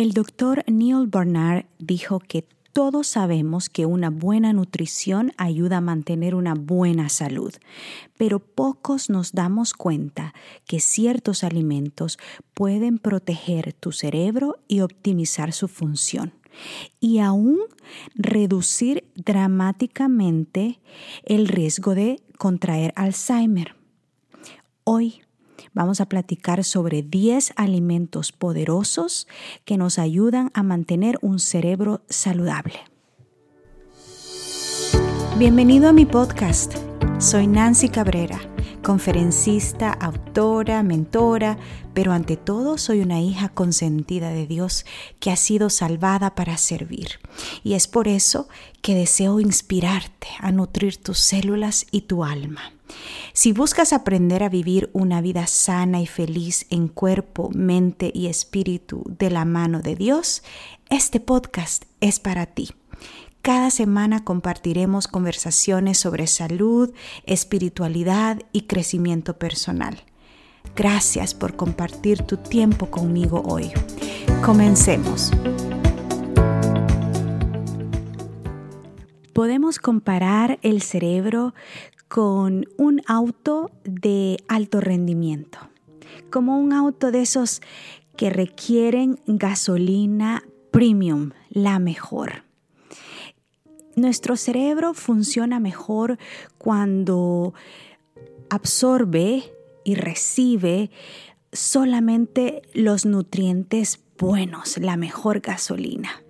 El doctor Neil Barnard dijo que todos sabemos que una buena nutrición ayuda a mantener una buena salud, pero pocos nos damos cuenta que ciertos alimentos pueden proteger tu cerebro y optimizar su función y aún reducir dramáticamente el riesgo de contraer Alzheimer. Hoy vamos a platicar sobre 10 alimentos poderosos que nos ayudan a mantener un cerebro saludable. Bienvenido a mi podcast. Soy Nancy Cabrera, conferencista, autora, mentora, pero ante todo soy una hija consentida de Dios que ha sido salvada para servir. Y es por eso que deseo inspirarte a nutrir tus células y tu alma. Si buscas aprender a vivir una vida sana y feliz en cuerpo, mente y espíritu de la mano de Dios, este podcast es para ti. Cada semana compartiremos conversaciones sobre salud, espiritualidad y crecimiento personal. Gracias por compartir tu tiempo conmigo hoy. Comencemos. Podemos comparar el cerebro con un auto de alto rendimiento, como un auto de esos que requieren gasolina premium, la mejor. Nuestro cerebro funciona mejor cuando absorbe y recibe solamente los nutrientes buenos, la mejor gasolina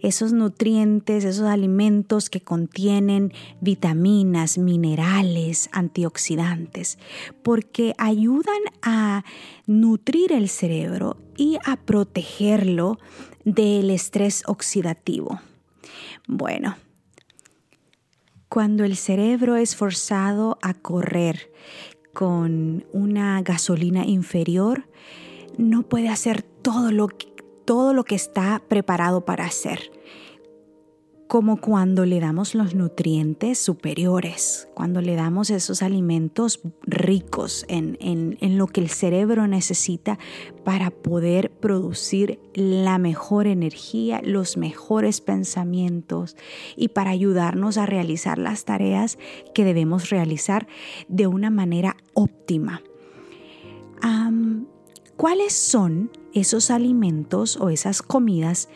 esos nutrientes, esos alimentos que contienen vitaminas, minerales, antioxidantes, porque ayudan a nutrir el cerebro y a protegerlo del estrés oxidativo. Bueno, cuando el cerebro es forzado a correr con una gasolina inferior, no puede hacer todo lo que todo lo que está preparado para hacer. Como cuando le damos los nutrientes superiores, cuando le damos esos alimentos ricos en, en lo que el cerebro necesita para poder producir la mejor energía, los mejores pensamientos y para ayudarnos a realizar las tareas que debemos realizar de una manera óptima. ¿Cuáles son esos alimentos o esas comidas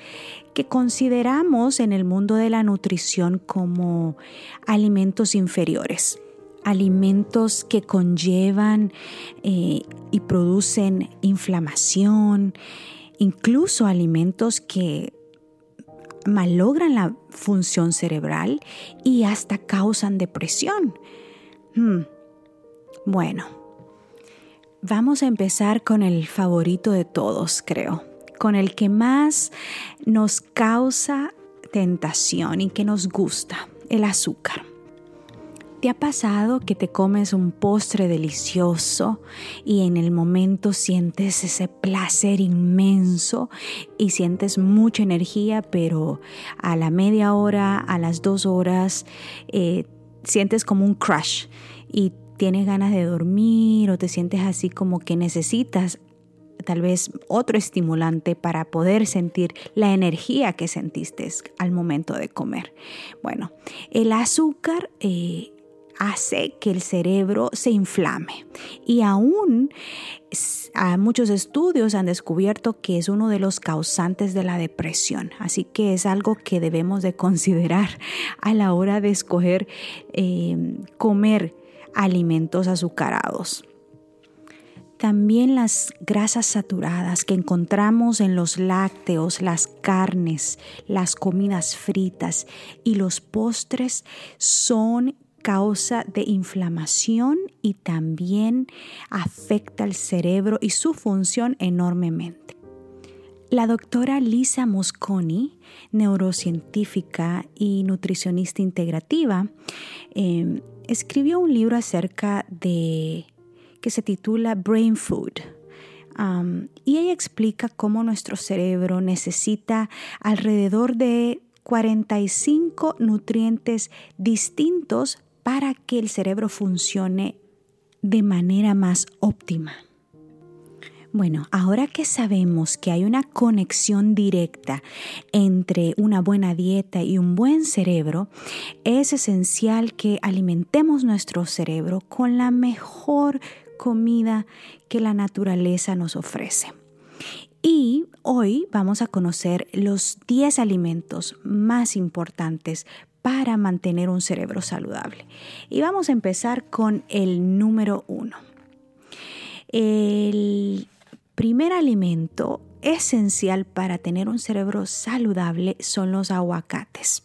que consideramos en el mundo de la nutrición como alimentos inferiores? Alimentos que conllevan eh, y producen inflamación, incluso alimentos que malogran la función cerebral y hasta causan depresión. Hmm. Bueno, Vamos a empezar con el favorito de todos, creo, con el que más nos causa tentación y que nos gusta, el azúcar. ¿Te ha pasado que te comes un postre delicioso y en el momento sientes ese placer inmenso y sientes mucha energía, pero a la media hora, a las dos horas, eh, sientes como un crush y tienes ganas de dormir o te sientes así como que necesitas tal vez otro estimulante para poder sentir la energía que sentiste al momento de comer. Bueno, el azúcar eh, hace que el cerebro se inflame y aún muchos estudios han descubierto que es uno de los causantes de la depresión, así que es algo que debemos de considerar a la hora de escoger eh, comer alimentos azucarados. También las grasas saturadas que encontramos en los lácteos, las carnes, las comidas fritas y los postres son causa de inflamación y también afecta el cerebro y su función enormemente. La doctora Lisa Mosconi, neurocientífica y nutricionista integrativa, eh, escribió un libro acerca de que se titula Brain Food. Um, y ella explica cómo nuestro cerebro necesita alrededor de 45 nutrientes distintos para que el cerebro funcione de manera más óptima. Bueno, ahora que sabemos que hay una conexión directa entre una buena dieta y un buen cerebro, es esencial que alimentemos nuestro cerebro con la mejor comida que la naturaleza nos ofrece. Y hoy vamos a conocer los 10 alimentos más importantes para mantener un cerebro saludable. Y vamos a empezar con el número uno. El primer alimento esencial para tener un cerebro saludable son los aguacates.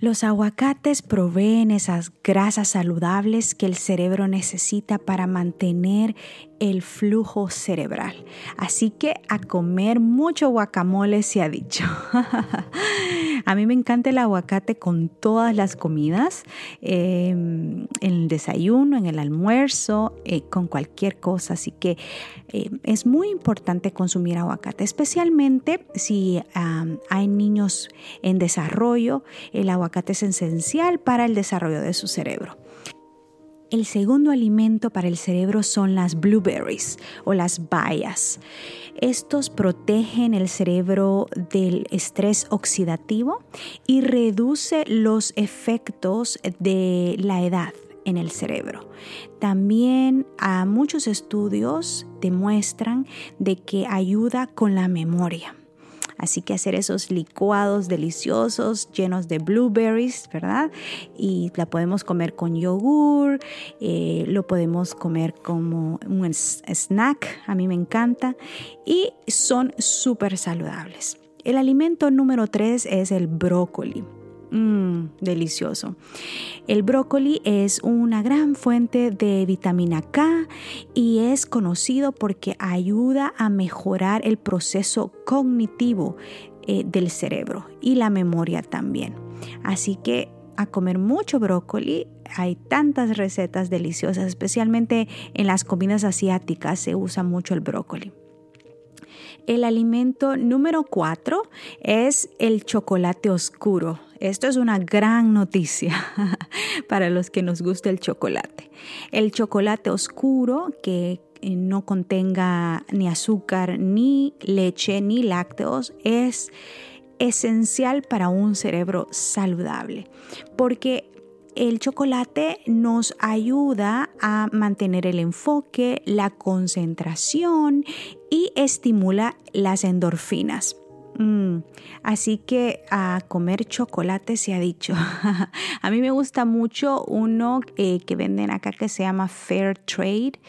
Los aguacates proveen esas grasas saludables que el cerebro necesita para mantener el flujo cerebral. Así que a comer mucho guacamole se ha dicho. a mí me encanta el aguacate con todas las comidas, em, en el desayuno, en el almuerzo, eh, con cualquier cosa. Así que em, es muy importante consumir aguacate, especialmente si hay niños en desarrollo. El aguacate es esencial para el desarrollo de su cerebro. El segundo alimento para el cerebro son las blueberries o las bayas. Estos protegen el cerebro del estrés oxidativo y reduce los efectos de la edad en el cerebro. También a muchos estudios demuestran de que ayuda con la memoria. Así que hacer esos licuados deliciosos llenos de blueberries, ¿verdad? Y la podemos comer con yogur, eh, lo podemos comer como un snack, a mí me encanta, y son súper saludables. El alimento número tres es el brócoli. Mmm, delicioso. El brócoli es una gran fuente de vitamina K y es conocido porque ayuda a mejorar el proceso cognitivo eh, del cerebro y la memoria también. Así que a comer mucho brócoli. Hay tantas recetas deliciosas, especialmente en las comidas asiáticas se usa mucho el brócoli. El alimento número cuatro es el chocolate oscuro. Esto es una gran noticia para los que nos gusta el chocolate. El chocolate oscuro que eh, no contenga ni azúcar, ni leche, ni lácteos es esencial para un cerebro saludable porque el chocolate nos ayuda a mantener el enfoque, la concentración y estimula las endorfinas. Mm, así que a comer chocolate se ha dicho. a mí me gusta mucho uno eh, que venden acá que se llama Fair Trade,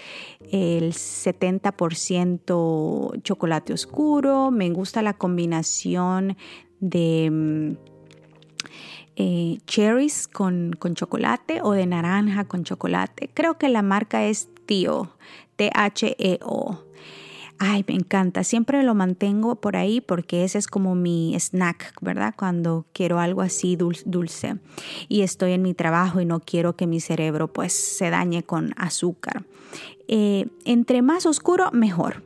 el 70% chocolate oscuro. Me gusta la combinación de... Mm, eh, cherries con, con, chocolate o de naranja con chocolate. Creo que la marca es Tío, T-H-E-O. Ay, me encanta. Siempre lo mantengo por ahí porque ese es como mi snack, ¿verdad? Cuando quiero algo así dulce y estoy en mi trabajo y no quiero que mi cerebro pues se dañe con azúcar. Eh, entre más oscuro, mejor.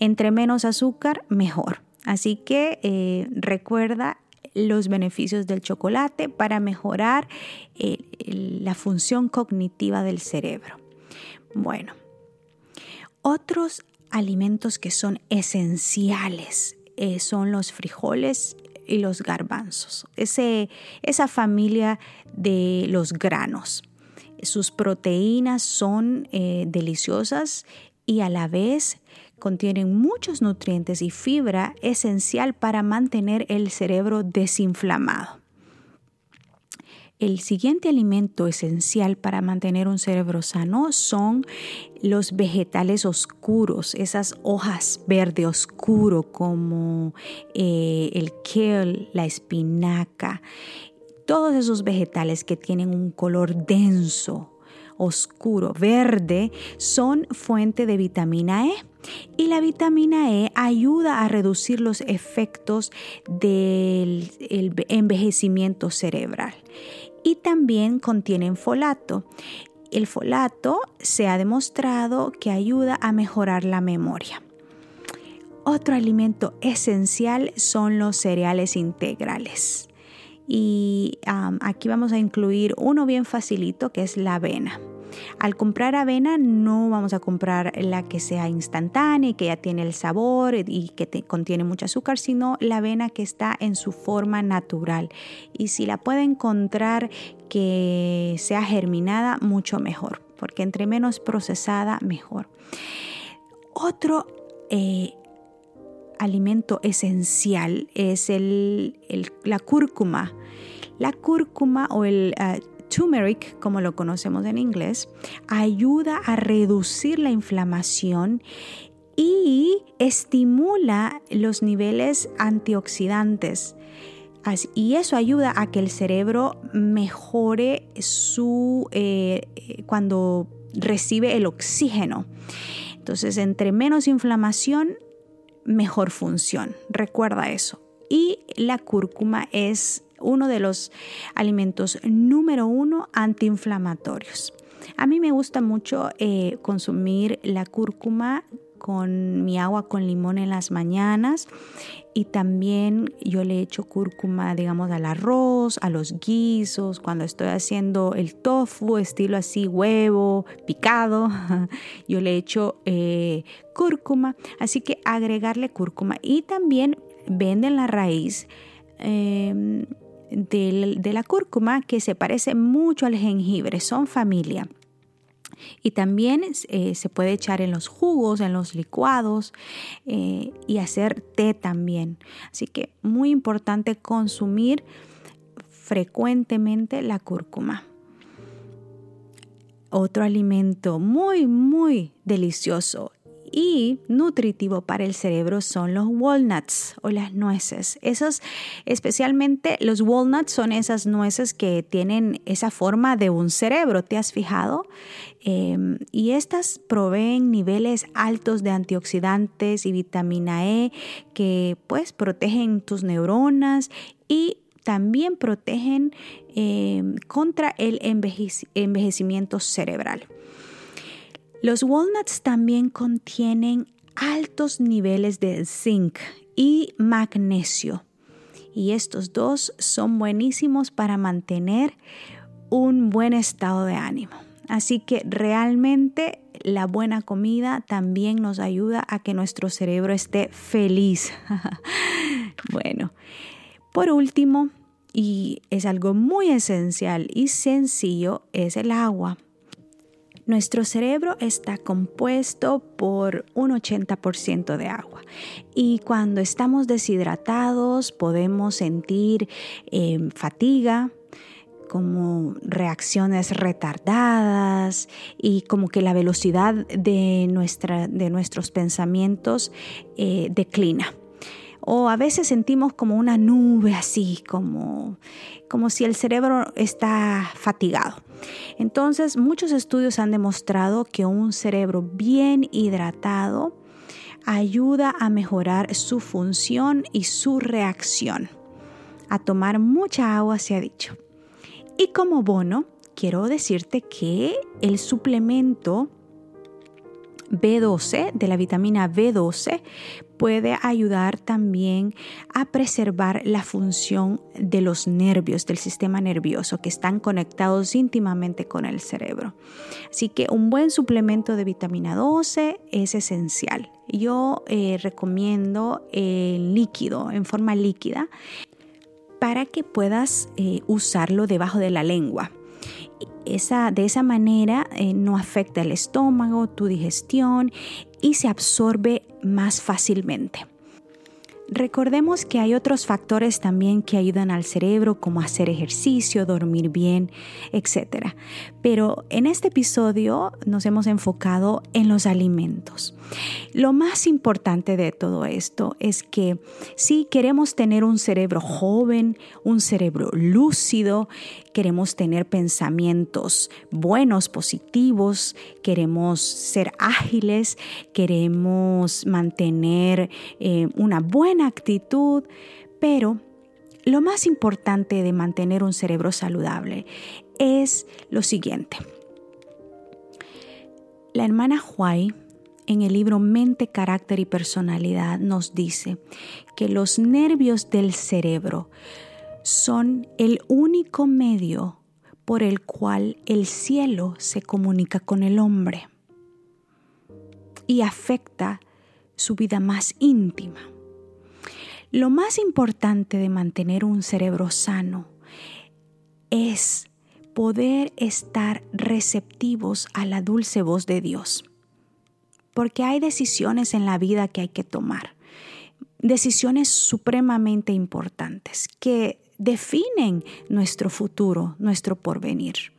Entre menos azúcar, mejor. Así que eh, recuerda los beneficios del chocolate para mejorar eh, la función cognitiva del cerebro. Bueno, otros alimentos que son esenciales eh, son los frijoles y los garbanzos, esa familia de los granos. Sus proteínas son eh, deliciosas y a la vez contienen muchos nutrientes y fibra esencial para mantener el cerebro desinflamado. El siguiente alimento esencial para mantener un cerebro sano son los vegetales oscuros, esas hojas verde oscuro como eh, el kale, la espinaca, todos esos vegetales que tienen un color denso, oscuro, verde, son fuente de vitamina E. Y la vitamina E ayuda a reducir los efectos del envejecimiento cerebral y también contienen folato. El folato se ha demostrado que ayuda a mejorar la memoria. Otro alimento esencial son los cereales integrales. Y aquí vamos a incluir uno bien facilito que es la avena. Al comprar avena no vamos a comprar la que sea instantánea y que ya tiene el sabor y que contiene mucho azúcar, sino la avena que está en su forma natural. Y si la puede encontrar que sea germinada, mucho mejor, porque entre menos procesada, mejor. Otro eh, alimento esencial es la cúrcuma. La cúrcuma o el uh, turmeric, como lo conocemos en inglés, ayuda a reducir la inflamación y estimula los niveles antioxidantes. Y eso ayuda a que el cerebro mejore su eh, cuando recibe el oxígeno. Entonces, entre menos inflamación, mejor función. Recuerda eso. Y la cúrcuma es uno de los alimentos número uno antiinflamatorios. A mí me gusta mucho eh, consumir la cúrcuma con mi agua con limón en las mañanas y también yo le echo cúrcuma, digamos, al arroz, a los guisos, cuando estoy haciendo el tofu, estilo así, huevo picado, yo le echo eh, cúrcuma. Así que agregarle cúrcuma y también venden la raíz. Em, de la cúrcuma que se parece mucho al jengibre, son familia. Y también eh, se puede echar en los jugos, en los licuados eh, y hacer té también. Así que muy importante consumir frecuentemente la cúrcuma. Otro alimento muy, muy delicioso y nutritivo para el cerebro son los walnuts o las nueces. Esos, especialmente los walnuts son esas nueces que tienen esa forma de un cerebro, ¿te has fijado? Em, y estas proveen niveles altos de antioxidantes y vitamina E que pues protegen tus neuronas y también protegen em, contra el envejecimiento cerebral. Los walnuts también contienen altos niveles de zinc y magnesio. Y estos dos son buenísimos para mantener un buen estado de ánimo. Así que realmente la buena comida también nos ayuda a que nuestro cerebro esté feliz. bueno, por último, y es algo muy esencial y sencillo, es el agua. Nuestro cerebro está compuesto por un 80% de agua y cuando estamos deshidratados podemos sentir eh, fatiga, como reacciones retardadas y como que la velocidad de, nuestra, de nuestros pensamientos eh, declina. O a veces sentimos como una nube así, como, como si el cerebro está fatigado. Entonces, muchos estudios han demostrado que un cerebro bien hidratado ayuda a mejorar su función y su reacción. A tomar mucha agua se ha dicho. Y como bono, quiero decirte que el suplemento B12, de la vitamina B12, puede ayudar también a preservar la función de los nervios, del sistema nervioso, que están conectados íntimamente con el cerebro. Así que un buen suplemento de vitamina 12 es esencial. Yo eh, recomiendo el líquido, en forma líquida, para que puedas eh, usarlo debajo de la lengua de esa manera eh, no afecta el estómago, tu digestión y se absorbe más fácilmente. Recordemos que hay otros factores también que ayudan al cerebro, como hacer ejercicio, dormir bien, etc. Pero en este episodio nos hemos enfocado en los alimentos. Lo más importante de todo esto es que si queremos tener un cerebro joven, un cerebro lúcido, queremos tener pensamientos buenos, positivos, queremos ser ágiles, queremos mantener eh, una buena actitud, pero lo más importante de mantener un cerebro saludable es lo siguiente. La hermana Huay en el libro Mente, Carácter y Personalidad nos dice que los nervios del cerebro son el único medio por el cual el cielo se comunica con el hombre y afecta su vida más íntima. Lo más importante de mantener un cerebro sano es poder estar receptivos a la dulce voz de Dios. Porque hay decisiones en la vida que hay que tomar. Decisiones supremamente importantes que definen nuestro futuro, nuestro porvenir.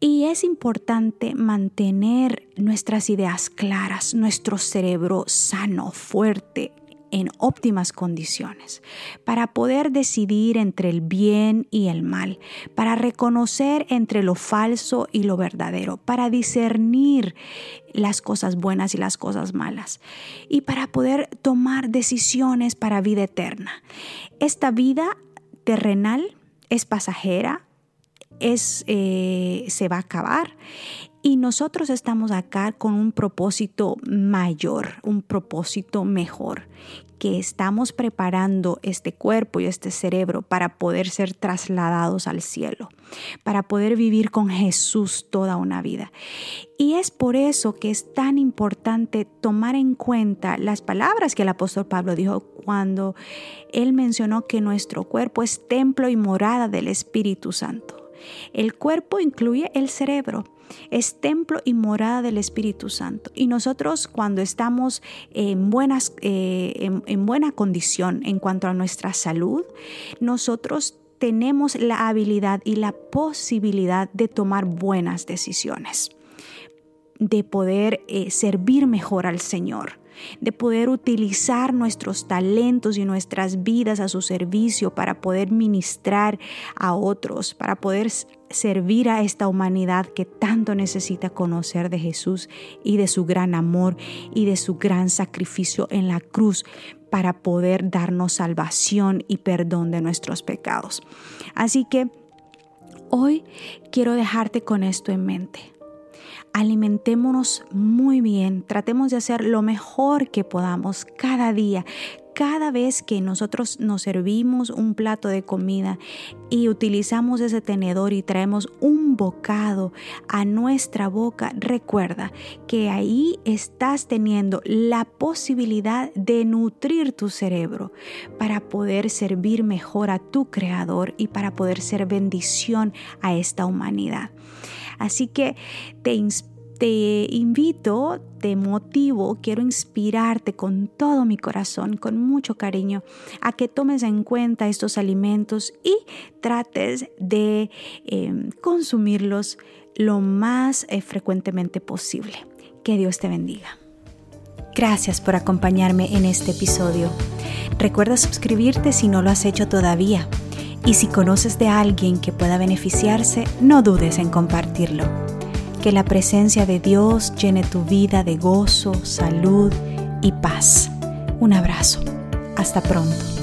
Y es importante mantener nuestras ideas claras, nuestro cerebro sano, fuerte, en óptimas condiciones, para poder decidir entre el bien y el mal, para reconocer entre lo falso y lo verdadero, para discernir las cosas buenas y las cosas malas, y para poder tomar decisiones para vida eterna. Esta vida terrenal es pasajera, es, eh, se va a acabar y nosotros estamos acá con un propósito mayor, un propósito mejor, que estamos preparando este cuerpo y este cerebro para poder ser trasladados al cielo, para poder vivir con Jesús toda una vida. Y es por eso que es tan importante tomar en cuenta las palabras que el apóstol Pablo dijo cuando él mencionó que nuestro cuerpo es templo y morada del Espíritu Santo. El cuerpo incluye el cerebro es templo y morada del Espíritu Santo. Y nosotros cuando estamos en, buenas, eh, en buena condición en cuanto a nuestra salud, nosotros tenemos la habilidad y la posibilidad de tomar buenas decisiones, de poder eh, servir mejor al Señor de poder utilizar nuestros talentos y nuestras vidas a su servicio para poder ministrar a otros, para poder servir a esta humanidad que tanto necesita conocer de Jesús y de su gran amor y de su gran sacrificio en la cruz para poder darnos salvación y perdón de nuestros pecados. Así que hoy quiero dejarte con esto en mente alimentémonos muy bien, tratemos de hacer lo mejor que podamos cada día. Cada vez que nosotros nos servimos un plato de comida y utilizamos ese tenedor y traemos un bocado a nuestra boca, recuerda que ahí estás teniendo la posibilidad de nutrir tu cerebro para poder servir mejor a tu creador y para poder ser bendición a esta humanidad. Así que te, invito, te motivo, quiero inspirarte con todo mi corazón, con mucho cariño, a que tomes en cuenta estos alimentos y trates de em, consumirlos lo más eh, frecuentemente posible. Que Dios te bendiga. Gracias por acompañarme en este episodio. Recuerda suscribirte si no lo has hecho todavía. Y si conoces de alguien que pueda beneficiarse, no dudes en compartirlo. Que la presencia de Dios llene tu vida de gozo, salud y paz. Un abrazo. Hasta pronto.